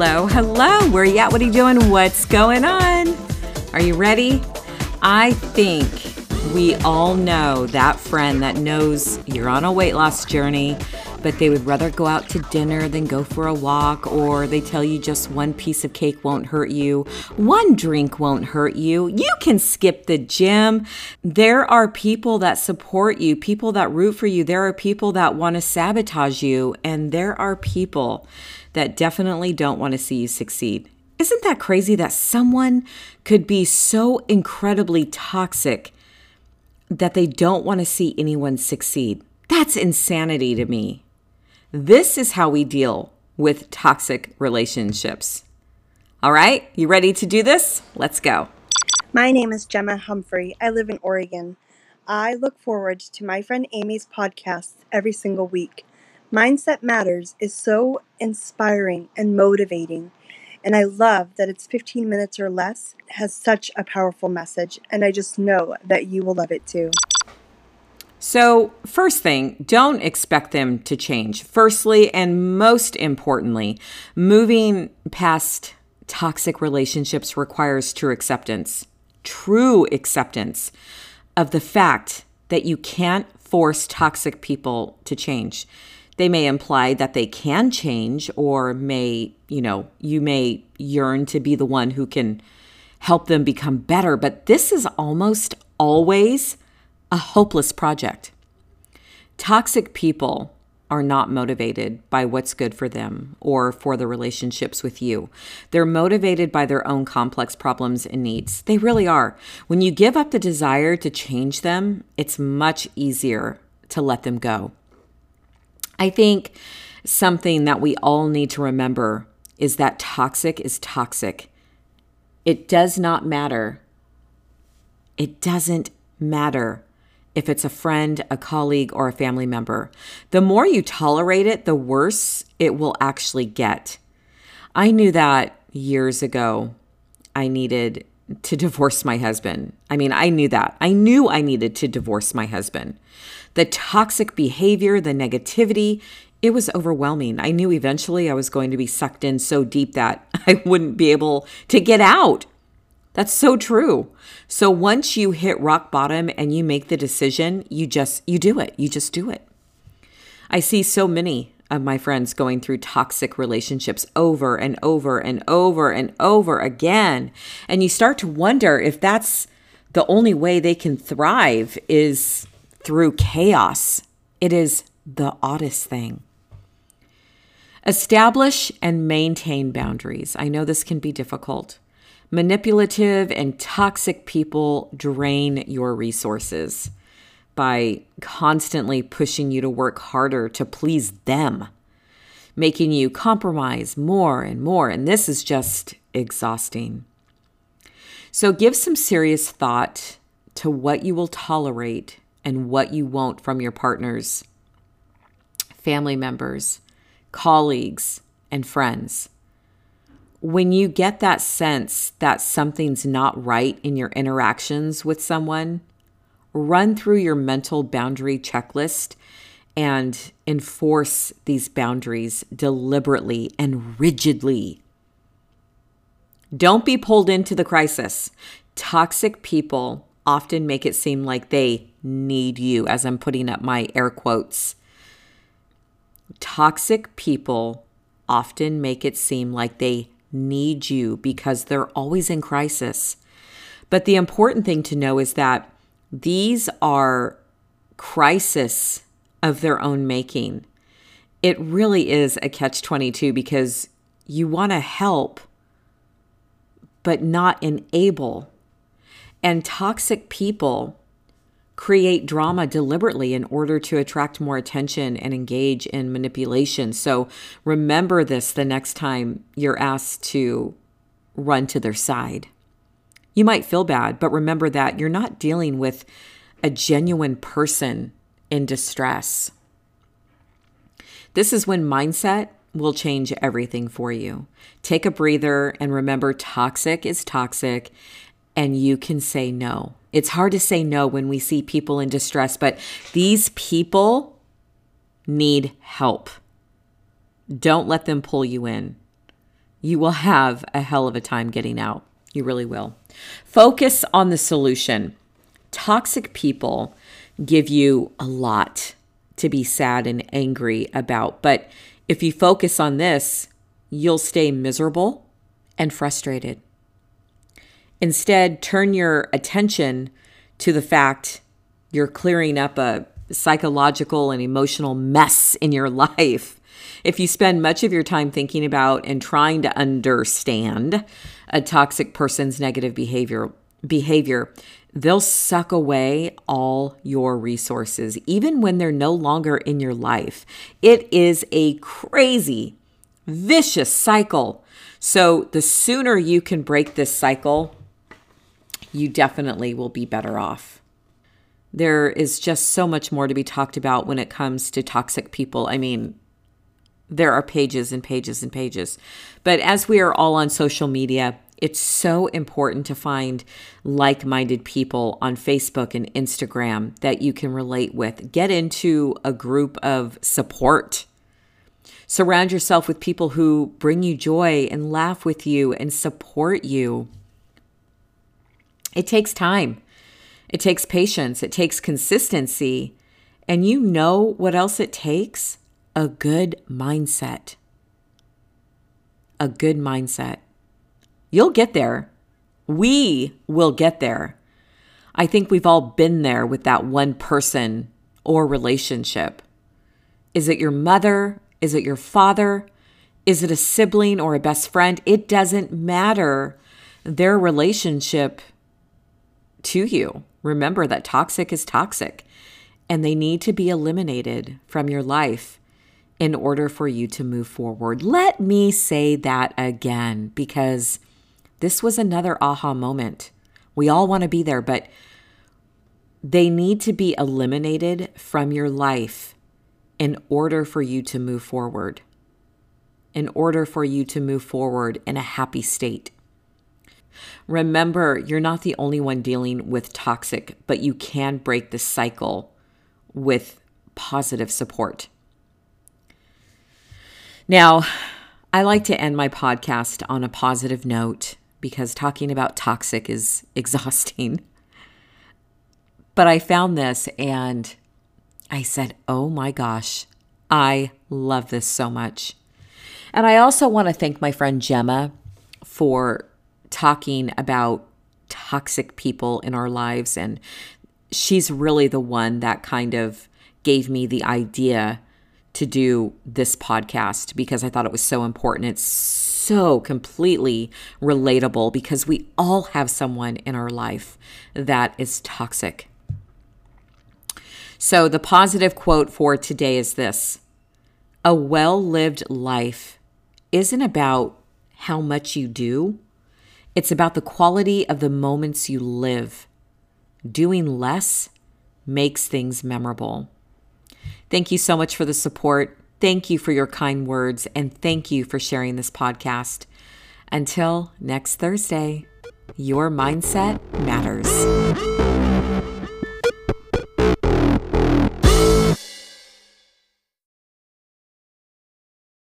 hello, hello. Where you at? What are you doing? What's going on? Are you ready? I think we all know that friend that knows you're on a weight loss journey, but they would rather go out to dinner than go for a walk, or they tell you just one piece of cake won't hurt you, one drink won't hurt you, you can skip the gym. There are people that support you, people that root for you, there are people that want to sabotage you, and there are people that definitely don't want to see you succeed. Isn't that crazy that someone could be so incredibly toxic that they don't want to see anyone succeed? That's insanity to me. This is how we deal with toxic relationships. All right, you ready to do this? Let's go. My name is Gemma Humphrey. I live in Oregon. I look forward to my friend Amy's podcasts every single week. Mindset Matters is so inspiring and motivating, and I love that it's 15 minutes or less, has such a powerful message, and I just know that you will love it too. So, first thing, don't expect them to change. Firstly, and most importantly, moving past toxic relationships requires true acceptance, true acceptance of the fact that you can't force toxic people to change. They may imply that they can change, or may, you know, you may yearn to be the one who can help them become better, but this is almost always a hopeless project. Toxic people are not motivated by what's good for them or for the relationships with you. They're motivated by their own complex problems and needs. They really are. When you give up the desire to change them, it's much easier to let them go. I think something that we all need to remember is that toxic is toxic. It does not matter. It doesn't matter if it's a friend, a colleague, or a family member. The more you tolerate it, the worse it will actually get. I knew that years ago. I needed to divorce my husband. I mean, I knew that. I knew I needed to divorce my husband. The toxic behavior, the negativity, it was overwhelming. I knew eventually I was going to be sucked in so deep that I wouldn't be able to get out. That's so true. So once you hit rock bottom and you make the decision, you just you do it. You just do it. I see so many of my friends going through toxic relationships over and over and over and over again. And you start to wonder if that's the only way they can thrive is through chaos. It is the oddest thing. Establish and maintain boundaries. I know this can be difficult. Manipulative and toxic people drain your resources by constantly pushing you to work harder to please them, making you compromise more and more. And this is just exhausting. So give some serious thought to what you will tolerate and what you won't from your partners, family members, colleagues, and friends when you get that sense that something's not right in your interactions with someone, run through your mental boundary checklist and enforce these boundaries deliberately and rigidly. Don't be pulled into the crisis. Toxic people often make it seem like they need you, as I'm putting up my air quotes. Toxic people often make it seem like they need you because they're always in crisis. But the important thing to know is that these are crisis of their own making. It really is a catch 22 because you want to help, but not enable. And toxic people create drama deliberately in order to attract more attention and engage in manipulation. So remember this the next time you're asked to run to their side. You might feel bad, but remember that you're not dealing with a genuine person in distress. This is when mindset will change everything for you. Take a breather and remember toxic is toxic and you can say no. It's hard to say no when we see people in distress, but these people need help. Don't let them pull you in. you will have a hell of a time getting out. You really will. Focus on the solution. Toxic people give you a lot to be sad and angry about, but if you focus on this, you'll stay miserable and frustrated. Instead, turn your attention to the fact you're clearing up a psychological and emotional mess in your life. If you spend much of your time thinking about and trying to understand a toxic person's negative behavior, behavior, they'll suck away all your resources, even when they're no longer in your life. It is a crazy, vicious cycle. So, the sooner you can break this cycle, you definitely will be better off. There is just so much more to be talked about when it comes to toxic people. I mean, there are pages and pages and pages. But as we are all on social media, it's so important to find like minded people on Facebook and Instagram that you can relate with. Get into a group of support. Surround yourself with people who bring you joy and laugh with you and support you. It takes time, it takes patience, it takes consistency. And you know what else it takes? A good mindset. A good mindset. You'll get there. We will get there. I think we've all been there with that one person or relationship. Is it your mother? Is it your father? Is it a sibling or a best friend? It doesn't matter their relationship to you. Remember that toxic is toxic and they need to be eliminated from your life in order for you to move forward. Let me say that again because this was another aha moment. We all want to be there, but they need to be eliminated from your life in order for you to move forward, in order for you to move forward in a happy state. Remember, you're not the only one dealing with toxic, but you can break the cycle with positive support. Now, I like to end my podcast on a positive note because talking about toxic is exhausting. But I found this and I said, oh my gosh, I love this so much. And I also want to thank my friend Gemma for talking about toxic people in our lives. And she's really the one that kind of gave me the idea to do this podcast because I thought it was so important. It's so completely relatable because we all have someone in our life that is toxic. So, the positive quote for today is this A well lived life isn't about how much you do, it's about the quality of the moments you live. Doing less makes things memorable. Thank you so much for the support. Thank you for your kind words and thank you for sharing this podcast. Until next Thursday, your mindset matters.